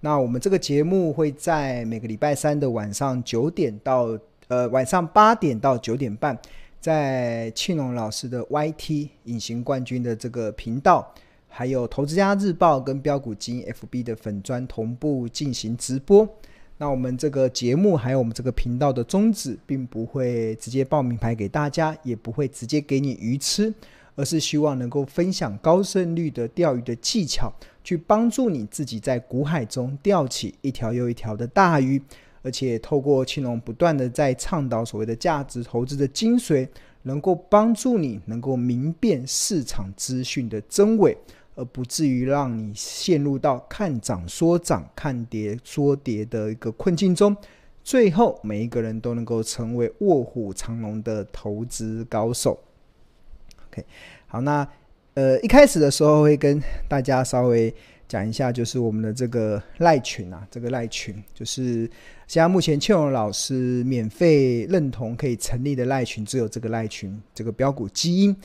那我们这个节目会在每个礼拜三的晚上九点到呃晚上八点到九点半，在庆隆老师的 YT 隐形冠军的这个频道，还有投资家日报跟标股基因 FB 的粉砖同步进行直播。那我们这个节目还有我们这个频道的宗旨，并不会直接报名牌给大家，也不会直接给你鱼吃。而是希望能够分享高胜率的钓鱼的技巧，去帮助你自己在股海中钓起一条又一条的大鱼，而且透过青龙不断的在倡导所谓的价值投资的精髓，能够帮助你能够明辨市场资讯的真伪，而不至于让你陷入到看涨说涨、看跌说跌的一个困境中，最后每一个人都能够成为卧虎藏龙的投资高手。OK，好，那呃一开始的时候会跟大家稍微讲一下，就是我们的这个赖群啊，这个赖群就是现在目前庆荣老师免费认同可以成立的赖群，只有这个赖群，这个标股基因。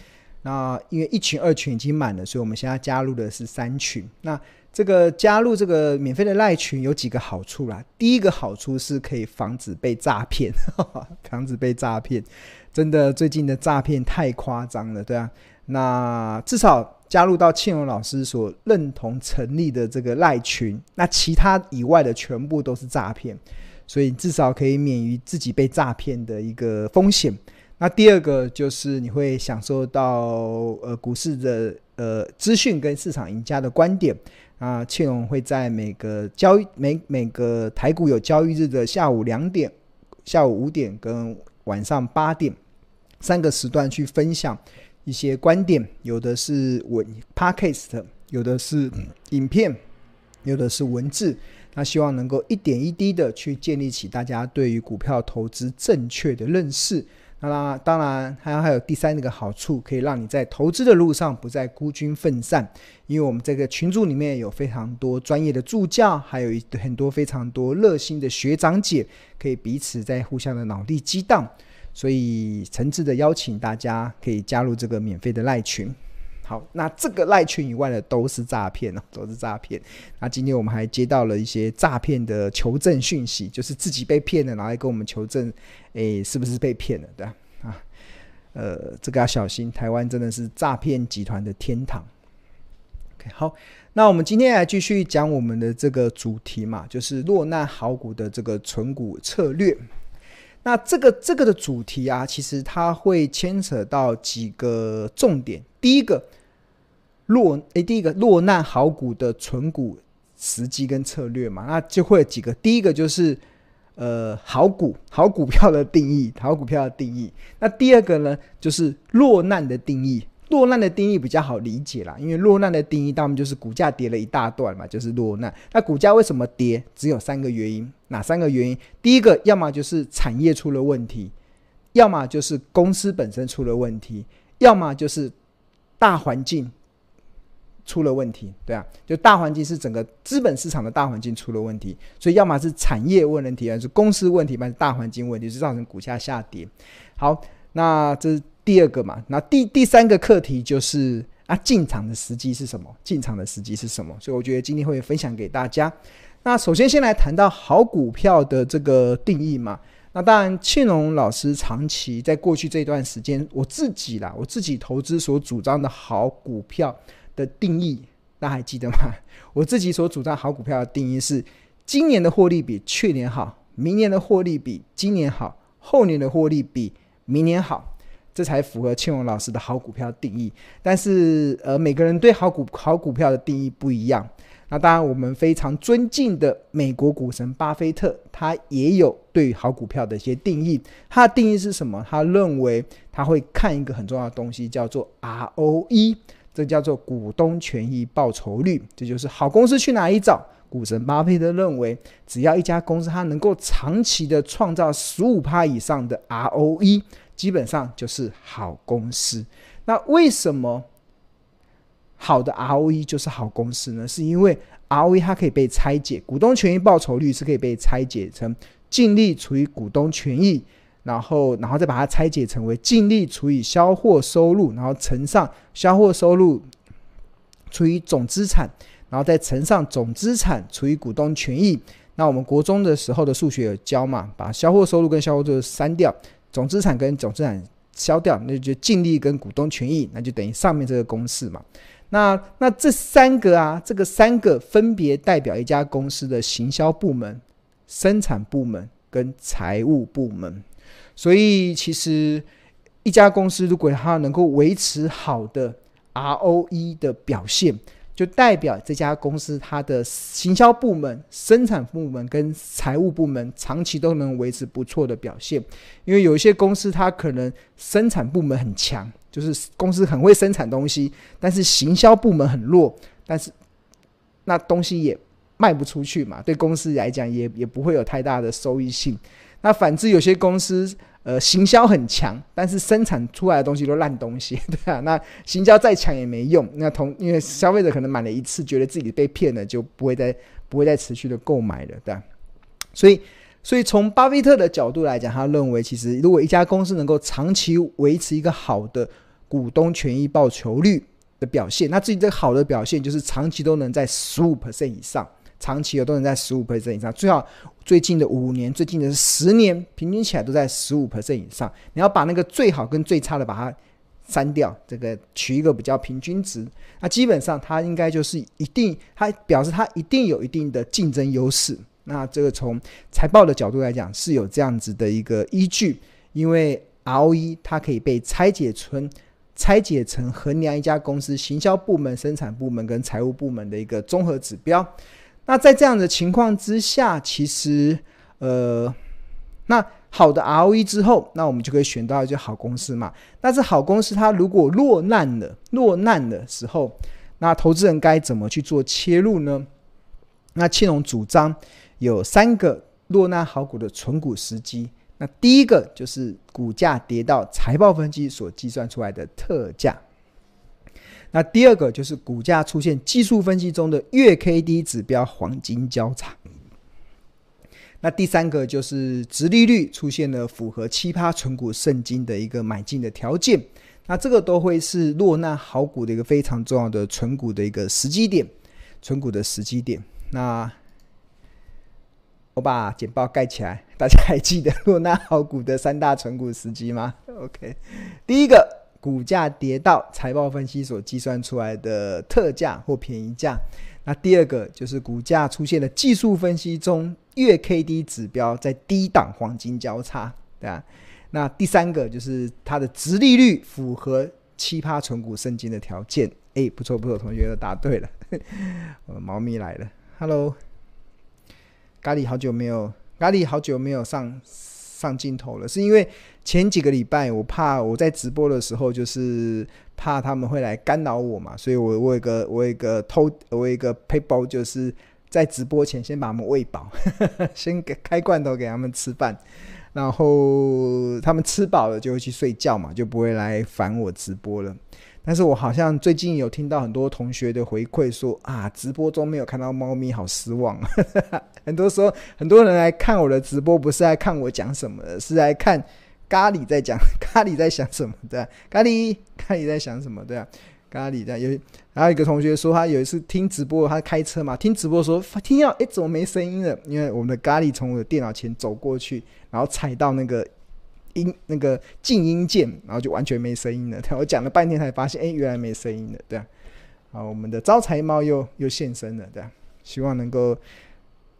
那因为一群、二群已经满了，所以我们现在加入的是三群。那这个加入这个免费的赖群有几个好处啦？第一个好处是可以防止被诈骗，防止被诈骗。真的，最近的诈骗太夸张了，对啊。那至少加入到庆荣老师所认同成立的这个赖群，那其他以外的全部都是诈骗，所以至少可以免于自己被诈骗的一个风险。那第二个就是你会享受到呃股市的呃资讯跟市场赢家的观点啊。庆隆会在每个交易每每个台股有交易日的下午两点、下午五点跟晚上八点。三个时段去分享一些观点，有的是文 podcast，有的是影片，有的是文字。那希望能够一点一滴的去建立起大家对于股票投资正确的认识。那当然还有还有第三个好处，可以让你在投资的路上不再孤军奋战，因为我们这个群组里面有非常多专业的助教，还有一很多非常多热心的学长姐，可以彼此在互相的脑力激荡。所以诚挚的邀请大家可以加入这个免费的赖群。好，那这个赖群以外的都是诈骗哦，都是诈骗。那今天我们还接到了一些诈骗的求证讯息，就是自己被骗了，然后来跟我们求证，诶，是不是被骗了？对啊，啊，呃，这个要小心，台湾真的是诈骗集团的天堂。OK，好，那我们今天来继续讲我们的这个主题嘛，就是落难好股的这个存股策略。那这个这个的主题啊，其实它会牵扯到几个重点。第一个落诶，第一个落难好股的存股时机跟策略嘛，那就会有几个。第一个就是呃好股好股票的定义，好股票的定义。那第二个呢，就是落难的定义。落难的定义比较好理解啦，因为落难的定义，当然就是股价跌了一大段嘛，就是落难。那股价为什么跌？只有三个原因，哪三个原因？第一个，要么就是产业出了问题，要么就是公司本身出了问题，要么就是大环境出了问题。对啊，就大环境是整个资本市场的大环境出了问题，所以要么是产业问题，还是公司问题，还是大环境问题，是造成股价下跌。好，那这是。第二个嘛，那第第三个课题就是啊，进场的时机是什么？进场的时机是什么？所以我觉得今天会分享给大家。那首先先来谈到好股票的这个定义嘛。那当然，庆隆老师长期在过去这段时间，我自己啦，我自己投资所主张的好股票的定义，大家还记得吗？我自己所主张好股票的定义是：今年的获利比去年好，明年的获利比今年好，后年的获利比明年好。这才符合庆荣老师的好股票定义，但是呃，每个人对好股好股票的定义不一样。那当然，我们非常尊敬的美国股神巴菲特，他也有对好股票的一些定义。他的定义是什么？他认为他会看一个很重要的东西，叫做 ROE，这叫做股东权益报酬率。这就是好公司去哪里找？股神巴菲特认为，只要一家公司它能够长期的创造十五趴以上的 ROE。基本上就是好公司。那为什么好的 ROE 就是好公司呢？是因为 ROE 它可以被拆解，股东权益报酬率是可以被拆解成净利除以股东权益，然后然后再把它拆解成为净利除以销货收入，然后乘上销货收入除以总资产，然后再乘上总资产除以股东权益。那我们国中的时候的数学有教嘛，把销货收入跟销货收入删掉，总资产跟总资产消掉，那就净利跟股东权益，那就等于上面这个公式嘛。那那这三个啊，这个三个分别代表一家公司的行销部门、生产部门跟财务部门。所以其实一家公司如果它能够维持好的 ROE 的表现，就代表这家公司它的行销部门、生产部门跟财务部门长期都能维持不错的表现。因为有一些公司它可能生产部门很强。就是公司很会生产东西，但是行销部门很弱，但是那东西也卖不出去嘛，对公司来讲也也不会有太大的收益性。那反之，有些公司呃行销很强，但是生产出来的东西都烂东西，对啊，那行销再强也没用。那同因为消费者可能买了一次，觉得自己被骗了，就不会再不会再持续的购买了，对啊。所以。所以从巴菲特的角度来讲，他认为其实如果一家公司能够长期维持一个好的股东权益报酬率的表现，那至于这个好的表现就是长期都能在十五 percent 以上，长期有都能在十五 percent 以上，最好最近的五年、最近的十年平均起来都在十五 percent 以上。你要把那个最好跟最差的把它删掉，这个取一个比较平均值，那基本上它应该就是一定，它表示它一定有一定的竞争优势。那这个从财报的角度来讲是有这样子的一个依据，因为 ROE 它可以被拆解成拆解成衡量一家公司行销部门、生产部门跟财务部门的一个综合指标。那在这样的情况之下，其实呃，那好的 ROE 之后，那我们就可以选到一家好公司嘛。但是好公司它如果落难了，落难的时候，那投资人该怎么去做切入呢？那庆隆主张。有三个落难好股的存股时机。那第一个就是股价跌到财报分析所计算出来的特价。那第二个就是股价出现技术分析中的月 K D 指标黄金交叉。那第三个就是殖利率出现了符合七葩存股圣经的一个买进的条件。那这个都会是落难好股的一个非常重要的存股的一个时机点，存股的时机点。那我把简报盖起来，大家还记得落难好股的三大存股时机吗？OK，第一个，股价跌到财报分析所计算出来的特价或便宜价；那第二个就是股价出现了技术分析中月 K D 指标在低档黄金交叉，对吧？那第三个就是它的殖利率符合奇葩存股圣经的条件。哎，不错不错，同学都答对了。我猫咪来了，Hello。咖喱好久没有，咖喱好久没有上上镜头了，是因为前几个礼拜我怕我在直播的时候，就是怕他们会来干扰我嘛，所以我我有一个我有一个偷我有一个配包，就是在直播前先把他们喂饱，先给开罐头给他们吃饭，然后他们吃饱了就会去睡觉嘛，就不会来烦我直播了。但是我好像最近有听到很多同学的回馈说啊，直播中没有看到猫咪，好失望啊。很多时候，很多人来看我的直播，不是来看我讲什么，是来看咖喱在讲，咖喱在想什么，对啊，咖喱，咖喱在想什么，对啊，咖喱在有。然后一个同学说，他有一次听直播，他开车嘛，听直播说听到哎，怎么没声音了？因为我们的咖喱从我的电脑前走过去，然后踩到那个。音那个静音键，然后就完全没声音了。我讲了半天才发现，哎，原来没声音了，对啊。好，我们的招财猫又又现身了，对啊。希望能够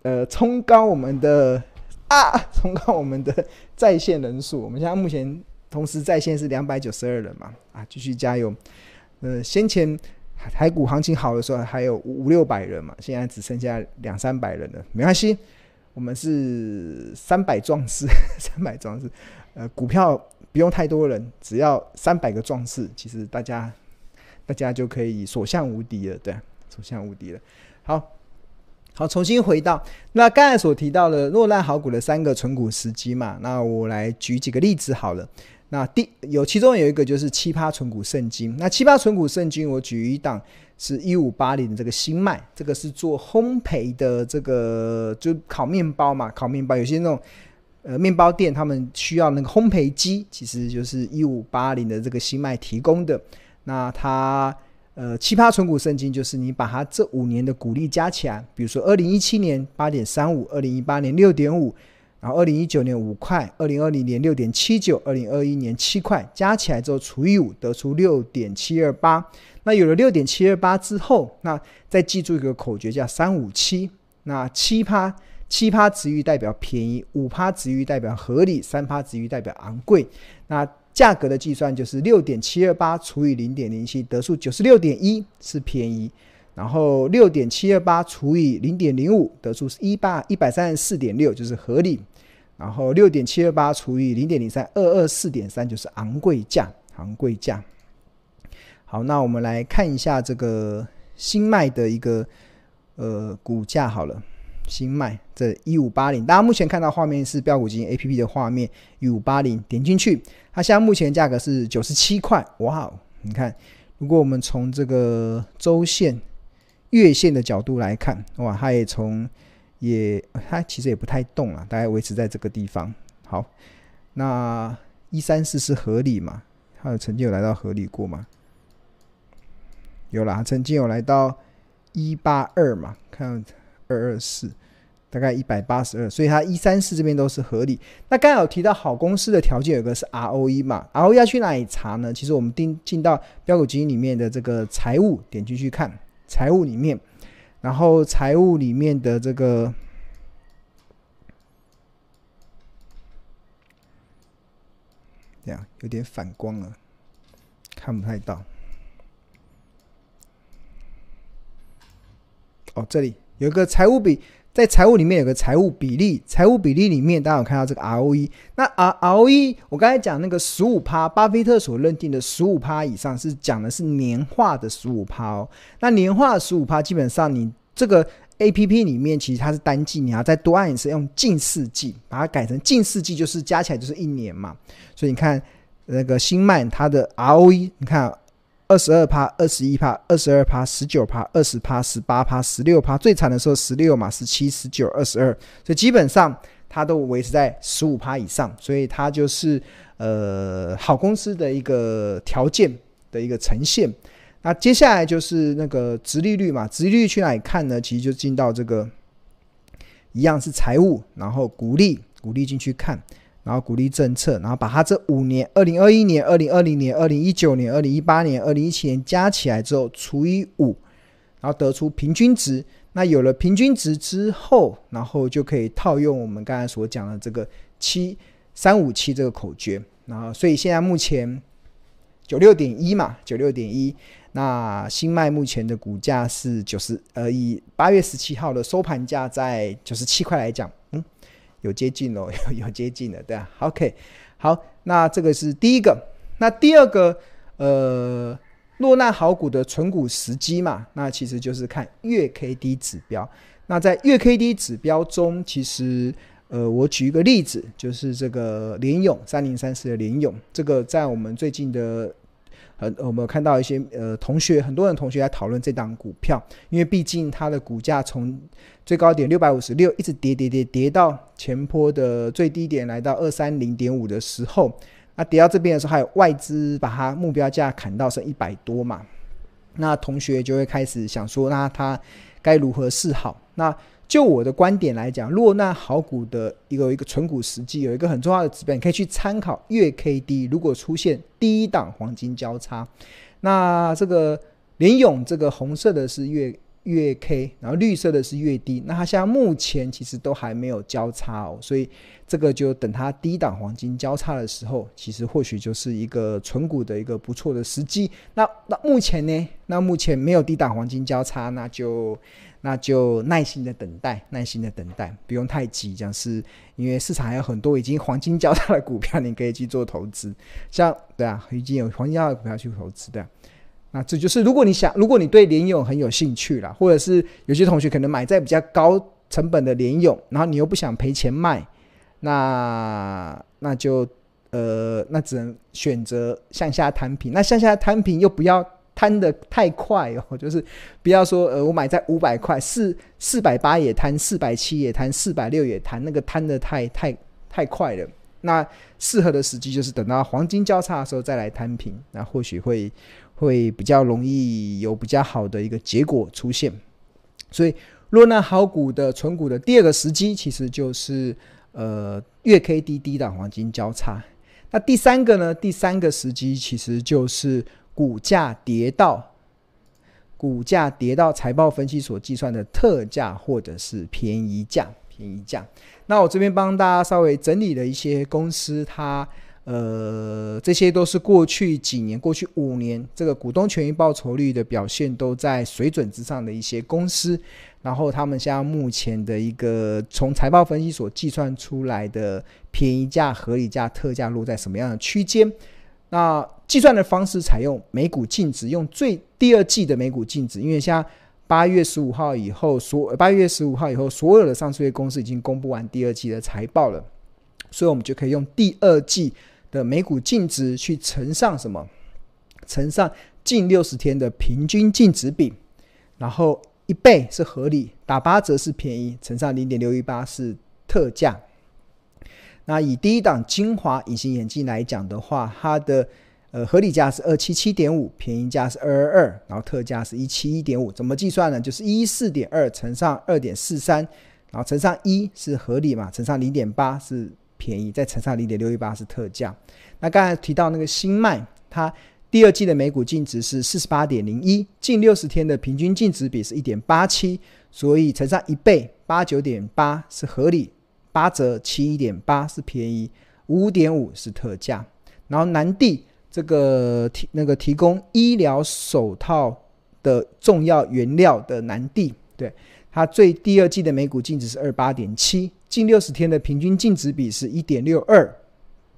呃冲高我们的啊，冲高我们的在线人数。我们现在目前同时在线是两百九十二人嘛，啊，继续加油。呃，先前台股行情好的时候还有五六百人嘛，现在只剩下两三百人了，没关系，我们是三百壮士，三百壮士。呃，股票不用太多人，只要三百个壮士，其实大家大家就可以所向无敌了，对，所向无敌了。好，好，重新回到那刚才所提到的落难好股的三个存股时机嘛，那我来举几个例子好了。那第有其中有一个就是七葩存股圣经，那七葩存股圣经我举一档是一五八零的这个新麦，这个是做烘焙的，这个就烤面包嘛，烤面包有些那种。呃面包店他们需要那个烘焙机，其实就是一五八零的这个新麦提供的。那它呃七趴存股圣经就是你把它这五年的股利加起来，比如说二零一七年八点三五，二零一八年六点五。然后，二零一九年五块，二零二零年六点七九，二零二一年七块，加起来之后除以五，得出六点七二八。那有了六点七二八之后，那再记住一个口诀叫三五七。那七趴，七趴值域代表便宜，五趴值域代表合理，三趴值域代表昂贵。那价格的计算就是六点七二八除以零点零七，得数九十六点一是便宜。然后六点七二八除以零点零五，得出一八一百三十四点六，就是合理。然后六点七二八除以零点零三，二二四点三就是昂贵价，昂贵价。好，那我们来看一下这个新麦的一个呃股价好了，新麦这一五八零，大家目前看到画面是标股金 A P P 的画面，一五八零点进去，它现在目前价格是九十七块，哇哦，你看，如果我们从这个周线、月线的角度来看，哇，它也从。也，它其实也不太动了，大概维持在这个地方。好，那一三四是合理嘛？它有曾经有来到合理过吗？有啦，曾经有来到一八二嘛？看二二四，大概一百八十二，所以它一三四这边都是合理。那刚好提到好公司的条件，有个是 ROE 嘛？ROE 要去哪里查呢？其实我们进进到标股基金里面的这个财务，点进去看财务里面。然后财务里面的这个，这样有点反光了，看不太到。哦，这里有个财务比，在财务里面有个财务比例，财务比例里面大家有看到这个 ROE。那 ROE 我刚才讲那个十五趴，巴菲特所认定的十五趴以上是讲的是年化的十五趴哦。那年化十五趴，基本上你。这个 A P P 里面其实它是单季，你要再多按一次，用近四季把它改成近四季，就是加起来就是一年嘛。所以你看那个新曼它的 R O E，你看二十二趴、二十一趴、二十二趴、十九趴、二十趴、十八趴、十六趴，最惨的时候十六嘛，十七、十九、二十二，所以基本上它都维持在十五趴以上，所以它就是呃好公司的一个条件的一个呈现。那接下来就是那个殖利率嘛，殖利率去哪里看呢？其实就进到这个一样是财务，然后股利，股利进去看，然后鼓励政策，然后把它这五年，二零二一年、二零二零年、二零一九年、二零一八年、二零一七年加起来之后除以五，然后得出平均值。那有了平均值之后，然后就可以套用我们刚才所讲的这个七三五七这个口诀。然后，所以现在目前九六点一嘛，九六点一。那新麦目前的股价是九十，呃，以八月十七号的收盘价在九十七块来讲，有接近了，有有接近了，对啊。OK，好，那这个是第一个。那第二个，呃，落难好股的存股时机嘛，那其实就是看月 K D 指标。那在月 K D 指标中，其实，呃，我举一个例子，就是这个联咏三零三四的联咏，这个在我们最近的。呃，我们有看到一些呃同学，很多人同学在讨论这档股票，因为毕竟它的股价从最高点六百五十六一直跌跌跌跌到前坡的最低点来到二三零点五的时候，那跌到这边的时候，还有外资把它目标价砍到剩一百多嘛，那同学就会开始想说，那他该如何是好？那就我的观点来讲，落难好股的一个一个存股时机有一个很重要的指标，你可以去参考月 K D。如果出现低档黄金交叉，那这个联勇这个红色的是月月 K，然后绿色的是月低。那它现在目前其实都还没有交叉哦，所以这个就等它低档黄金交叉的时候，其实或许就是一个存股的一个不错的时机。那那目前呢？那目前没有低档黄金交叉，那就。那就耐心的等待，耐心的等待，不用太急，这样是因为市场还有很多已经黄金交叉的股票，你可以去做投资。像对啊，已经有黄金交叉的股票去投资的。那这就是如果你想，如果你对联咏很有兴趣啦，或者是有些同学可能买在比较高成本的联咏，然后你又不想赔钱卖，那那就呃，那只能选择向下摊平。那向下摊平又不要。摊得太快哦，就是不要说呃，我买在五百块，四四百八也摊，四百七也摊，四百六也摊，那个摊得太太太快了。那适合的时机就是等到黄金交叉的时候再来摊平，那或许会会比较容易有比较好的一个结果出现。所以，落那好股的存股的第二个时机，其实就是呃月 K D 低档黄金交叉。那第三个呢？第三个时机其实就是股价跌到股价跌到财报分析所计算的特价或者是便宜价。便宜价。那我这边帮大家稍微整理了一些公司，它呃这些都是过去几年、过去五年这个股东权益报酬率的表现都在水准之上的一些公司。然后他们现在目前的一个从财报分析所计算出来的便宜价、合理价、特价落在什么样的区间？那计算的方式采用每股净值，用最第二季的每股净值，因为像八月十五号以后，所八月十五号以后，所有的上市公司已经公布完第二季的财报了，所以我们就可以用第二季的每股净值去乘上什么？乘上近六十天的平均净值比，然后。一倍是合理，打八折是便宜，乘上零点六一八是特价。那以第一档精华隐形眼镜来讲的话，它的呃合理价是二七七点五，便宜价是二二二，然后特价是一七一点五。怎么计算呢？就是一四点二乘上二点四三，然后乘上一是合理嘛，乘上零点八是便宜，再乘上零点六一八是特价。那刚才提到那个新麦，它。第二季的每股净值是四十八点零一，近六十天的平均净值比是一点八七，所以乘上一倍，八九点八是合理，八折七一点八是便宜，五点五是特价。然后南地这个提那个提供医疗手套的重要原料的南帝，对它最第二季的每股净值是二八点七，近六十天的平均净值比是一点六二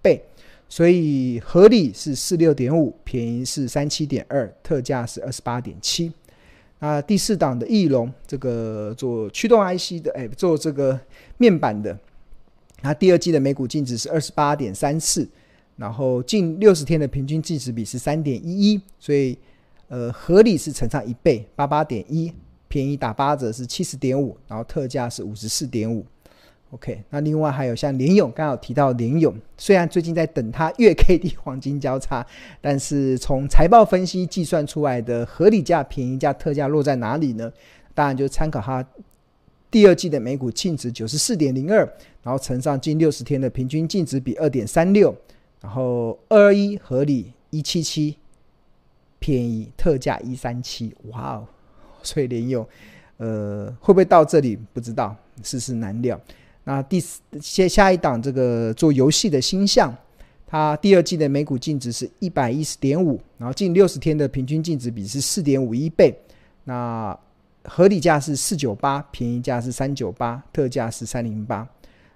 倍。所以合理是四六点五，便宜是三七点二，特价是二十八点七。那第四档的翼龙，这个做驱动 IC 的，哎，做这个面板的，它第二季的每股净值是二十八点三四，然后近六十天的平均净值比是三点一一，所以呃合理是乘上一倍，八八点一，便宜打八折是七十点五，然后特价是五十四点五。OK，那另外还有像联咏，刚好提到联咏，虽然最近在等它月 K D 黄金交叉，但是从财报分析计算出来的合理价、便宜价、特价落在哪里呢？当然就参考它第二季的每股净值九十四点零二，然后乘上近六十天的平均净值比二点三六，然后二二一合理一七七，便宜特价一三七，哇哦！所以联用，呃，会不会到这里不知道，世事难料。那第四下下一档这个做游戏的鈊象，它第二季的每股净值是一百一十点五，然后近六十天的平均净值比是四点五一倍，那合理价是四九八，便宜价是三九八，特价是三零八。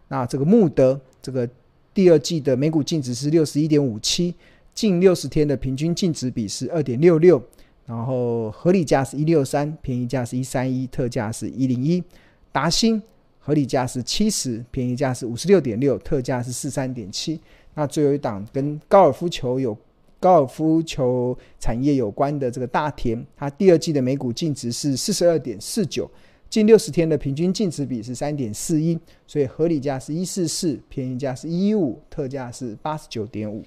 那这个穆德这个第二季的每股净值是六十一点五七，近六十天的平均净值比是二点六六，然后合理价是一六三，便宜价是一三一，特价是一零一。达新。合理价是七十，便宜价是五十六点六，特价是四三点七。那最后一档跟高尔夫球有高尔夫球产业有关的这个大田，它第二季的每股净值是四十二点四九，近六十天的平均净值比是三点四一，所以合理价是一四四，便宜价是一五，特价是八十九点五。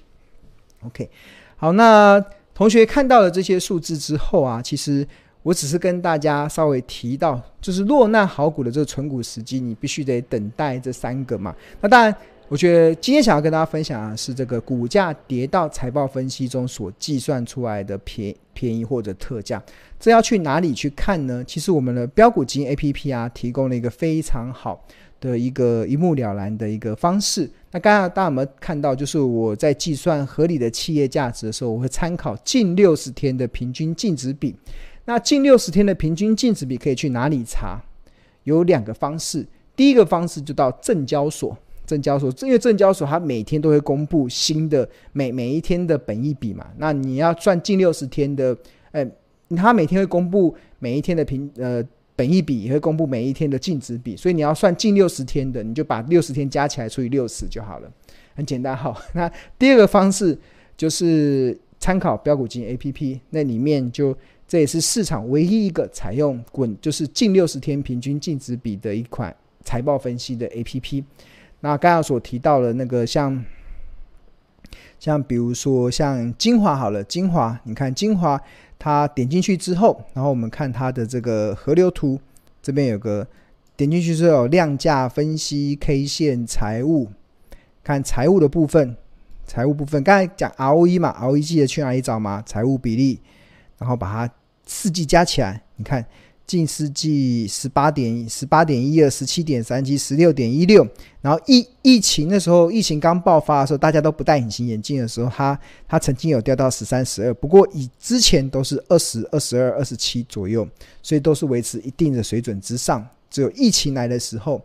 OK，好，那同学看到了这些数字之后啊，其实。我只是跟大家稍微提到，就是落难好股的这个存股时机，你必须得等待这三个嘛。那当然，我觉得今天想要跟大家分享的是这个股价跌到财报分析中所计算出来的便便宜或者特价，这要去哪里去看呢？其实我们的标股基金 APP 啊，提供了一个非常好的一个一目了然的一个方式。那刚刚大家有没有看到？就是我在计算合理的企业价值的时候，我会参考近六十天的平均净值比。那近六十天的平均净值比可以去哪里查？有两个方式。第一个方式就到证交所，证交所，因为证交所它每天都会公布新的每每一天的本益比嘛。那你要算近六十天的，哎，它每天会公布每一天的平呃本益比，也会公布每一天的净值比，所以你要算近六十天的，你就把六十天加起来除以六十就好了，很简单。好，那第二个方式就是参考标股金 APP，那里面就。这也是市场唯一一个采用滚，就是近六十天平均净值比的一款财报分析的 APP。那刚刚所提到的那个像，像比如说像精华好了，精华，你看精华，它点进去之后，然后我们看它的这个河流图，这边有个点进去之后量价分析、K 线、财务，看财务的部分，财务部分，刚才讲 ROE 嘛，ROE 记得去哪里找嘛？财务比例，然后把它四季加起来，你看。近世纪十八点十八点一二十七点三七十六点一六，然后疫疫情的时候，疫情刚爆发的时候，大家都不戴隐形眼镜的时候，它它曾经有掉到十三十二，不过以之前都是二十二十二二十七左右，所以都是维持一定的水准之上。只有疫情来的时候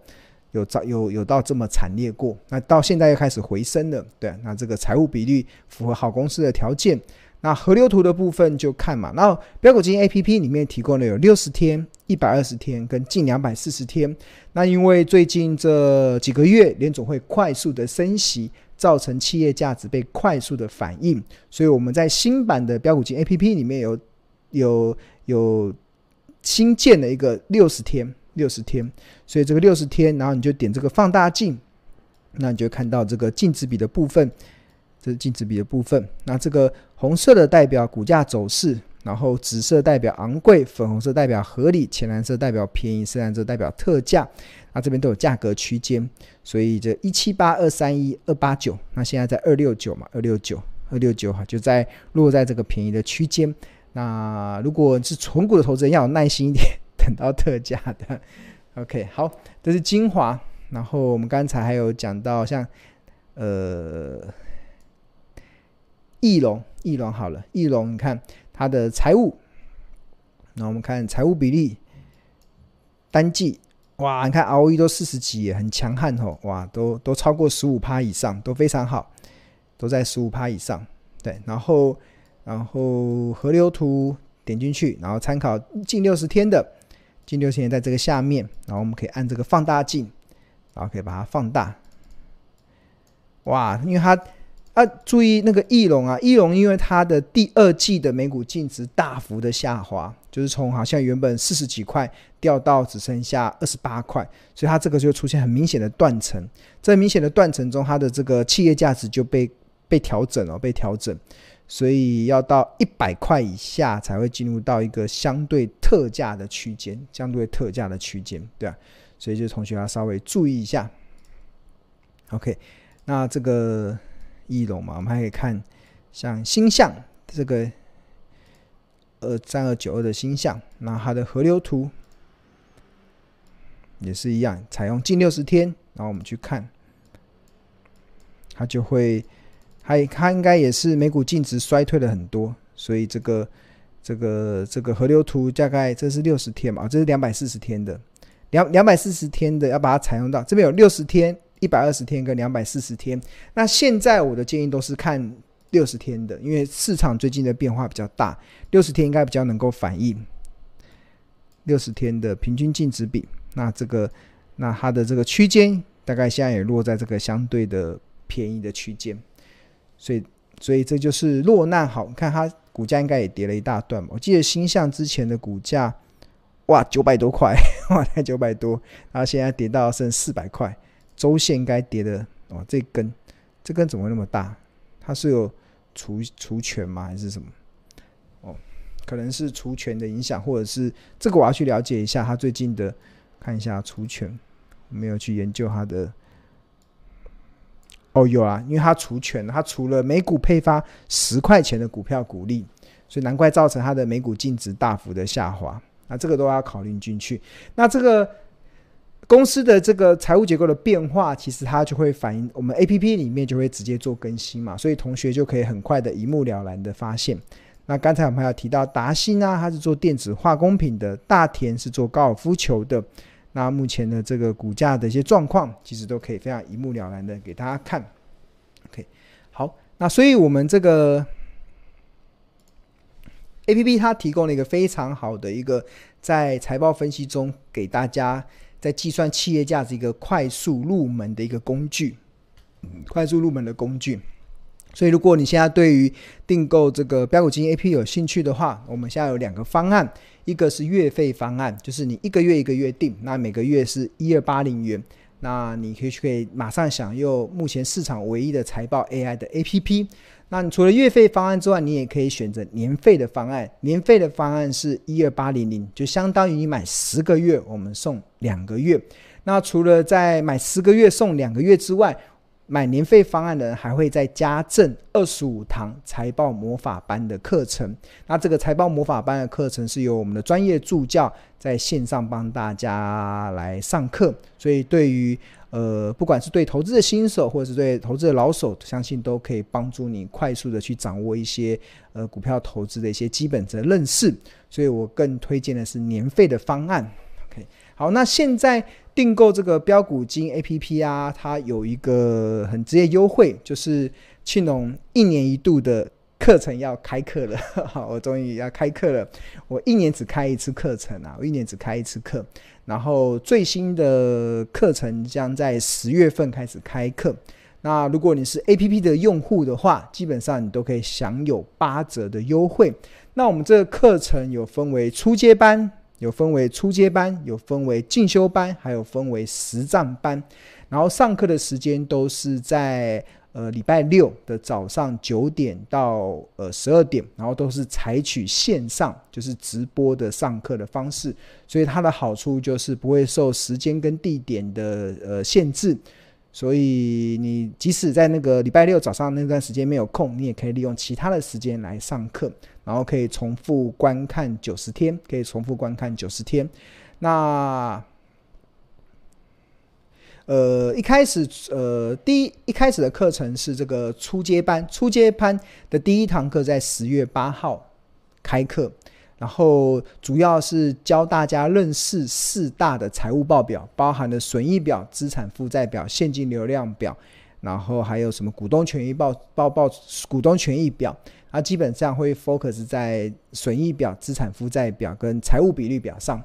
有早有有到这么惨烈过，那到现在又开始回升了。对，那这个财务比率符合好公司的条件。那河流图的部分就看嘛，那标股金 APP 里面提供了有六十天、一百二十天跟近两百四十天。那因为最近这几个月联总会快速的升息，造成企业价值被快速的反映，所以我们在新版的标股金 APP 里面有有有新建了一个六十天、六十天，所以这个六十天，然后你就点这个放大镜，那你就看到这个净值比的部分。这是净值比的部分。那这个红色的代表股价走势，然后紫色代表昂贵，粉红色代表合理，浅蓝色代表便宜，深蓝色代表特价。那这边都有价格区间，所以这一七八二三一二八九，那现在在二六九嘛，二六九二六九哈，就在落在这个便宜的区间。那如果是纯股的投资人，要有耐心一点，等到特价的。OK，好，这是精华。然后我们刚才还有讲到像呃。义隆，义隆好了，翼龙，你看它的财务，那我们看财务比例，单季，哇，你看 ROE 都四十几，很强悍吼，哇，都都超过十五趴以上，都非常好，都在十五趴以上，对，然后然后河流图点进去，然后参考近六十天的，近六十天在这个下面，然后我们可以按这个放大镜，然后可以把它放大，哇，因为它。啊，注意那个翼龙啊，翼龙因为它的第二季的每股净值大幅的下滑，就是从好像原本四十几块掉到只剩下二十八块，所以它这个就出现很明显的断层。在明显的断层中，它的这个企业价值就被被调整了，被调整，所以要到一百块以下才会进入到一个相对特价的区间，相对特价的区间，对啊，所以就同学要稍微注意一下。OK，那这个。翼龙嘛，我们还可以看像星象这个二三二九二的星象，那它的河流图也是一样，采用近六十天，然后我们去看，它就会，还它应该也是每股净值衰退了很多，所以这个这个这个河流图大概这是六十天嘛，这是两百四十天的，两两百四十天的要把它采用到这边有六十天。一百二十天跟两百四十天，那现在我的建议都是看六十天的，因为市场最近的变化比较大，六十天应该比较能够反映六十天的平均净值比。那这个，那它的这个区间大概现在也落在这个相对的便宜的区间，所以，所以这就是落难好。看它股价应该也跌了一大段嘛，我记得星象之前的股价，哇，九百多块，哇，才九百多，然后现在跌到剩四百块。周线该跌的哦，这根这根怎么会那么大？它是有除除权吗？还是什么？哦，可能是除权的影响，或者是这个我要去了解一下它最近的，看一下除权，没有去研究它的。哦，有啊，因为它除权，它除了每股配发十块钱的股票股利，所以难怪造成它的每股净值大幅的下滑。那这个都要考虑进去。那这个。公司的这个财务结构的变化，其实它就会反映我们 APP 里面就会直接做更新嘛，所以同学就可以很快的一目了然的发现。那刚才我们还有提到达欣啊，它是做电子化工品的；大田是做高尔夫球的。那目前的这个股价的一些状况，其实都可以非常一目了然的给大家看。OK，好，那所以我们这个 APP 它提供了一个非常好的一个在财报分析中给大家。在计算企业价值一个快速入门的一个工具，快速入门的工具。所以，如果你现在对于订购这个标股基金 APP 有兴趣的话，我们现在有两个方案，一个是月费方案，就是你一个月一个月订，那每个月是一二八零元。那你可以去可以马上享用目前市场唯一的财报 AI 的 APP。那你除了月费方案之外，你也可以选择年费的方案。年费的方案是一二八零零，就相当于你买十个月，我们送两个月。那除了在买十个月送两个月之外，买年费方案的人还会再加赠二十五堂财报魔法班的课程。那这个财报魔法班的课程是由我们的专业助教在线上帮大家来上课，所以对于呃不管是对投资的新手或者是对投资的老手，相信都可以帮助你快速的去掌握一些呃股票投资的一些基本的认识。所以我更推荐的是年费的方案。好，那现在。订购这个标股金 A P P 啊，它有一个很直接优惠，就是庆农一年一度的课程要开课了。好，我终于要开课了。我一年只开一次课程啊，我一年只开一次课。然后最新的课程将在十月份开始开课。那如果你是 A P P 的用户的话，基本上你都可以享有八折的优惠。那我们这个课程有分为初阶班。有分为初阶班，有分为进修班，还有分为实战班。然后上课的时间都是在呃礼拜六的早上九点到呃十二点，然后都是采取线上，就是直播的上课的方式。所以它的好处就是不会受时间跟地点的呃限制。所以你即使在那个礼拜六早上那段时间没有空，你也可以利用其他的时间来上课。然后可以重复观看九十天，可以重复观看九十天。那呃，一开始呃，第一一开始的课程是这个初阶班，初阶班的第一堂课在十月八号开课，然后主要是教大家认识四大的财务报表，包含了损益表、资产负债表、现金流量表，然后还有什么股东权益报报报股东权益表。它基本上会 focus 在损益表、资产负债表跟财务比率表上，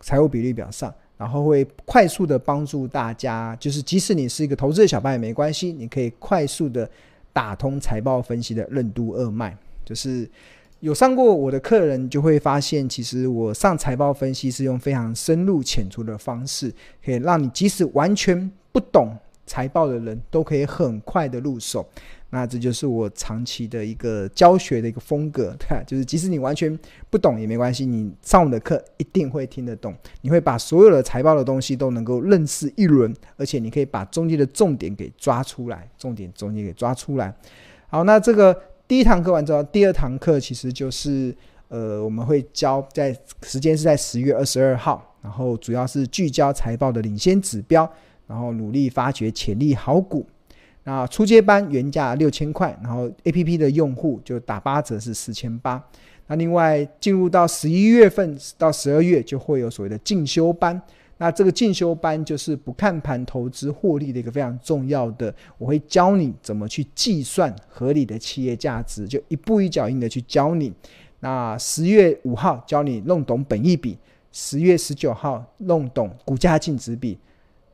财务比率表上，然后会快速的帮助大家，就是即使你是一个投资的小白也没关系，你可以快速的打通财报分析的任督二脉。就是有上过我的客人就会发现，其实我上财报分析是用非常深入浅出的方式，可以让你即使完全不懂财报的人都可以很快的入手。那这就是我长期的一个教学的一个风格，对，就是即使你完全不懂也没关系，你上我的课一定会听得懂，你会把所有的财报的东西都能够认识一轮，而且你可以把中间的重点给抓出来，重点中间给抓出来。好，那这个第一堂课完之后，第二堂课其实就是呃，我们会教在时间是在十月二十二号，然后主要是聚焦财报的领先指标，然后努力发掘潜力好股。那初阶班原价六千块，然后 APP 的用户就打八折是四千八。那另外进入到十一月份到十二月就会有所谓的进修班。那这个进修班就是不看盘投资获利的一个非常重要的，我会教你怎么去计算合理的企业价值，就一步一脚印的去教你。那十月五号教你弄懂本益比，十月十九号弄懂股价净值比。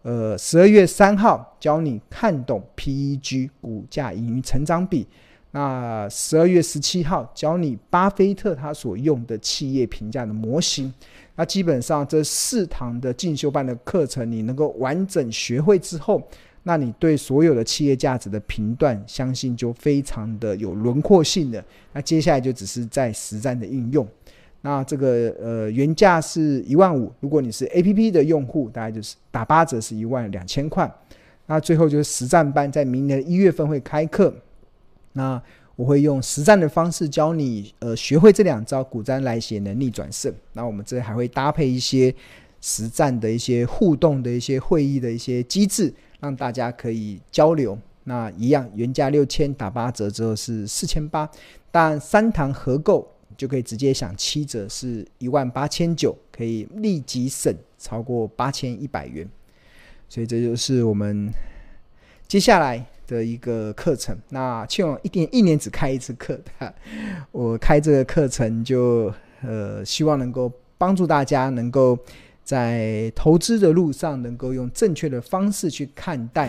呃，十二月三号教你看懂 PEG 股价盈余成长比。那十二月十七号教你巴菲特他所用的企业评价的模型。那基本上这四堂的进修班的课程，你能够完整学会之后，那你对所有的企业价值的评断，相信就非常的有轮廓性的。那接下来就只是在实战的应用。那这个呃原价是一万五，如果你是 APP 的用户，大概就是打八折是一万两千块。那最后就是实战班，在明年一月份会开课。那我会用实战的方式教你，呃，学会这两招股灾来写能力转胜。那我们这还会搭配一些实战的一些互动的一些会议的一些机制，让大家可以交流。那一样原价六千，打八折之后是四千八，但三堂合购。就可以直接享七折，是一万八千九，可以立即省超过八千一百元。所以这就是我们接下来的一个课程。那庆隆一定一年只开一次课，我开这个课程就呃，希望能够帮助大家能够在投资的路上能够用正确的方式去看待。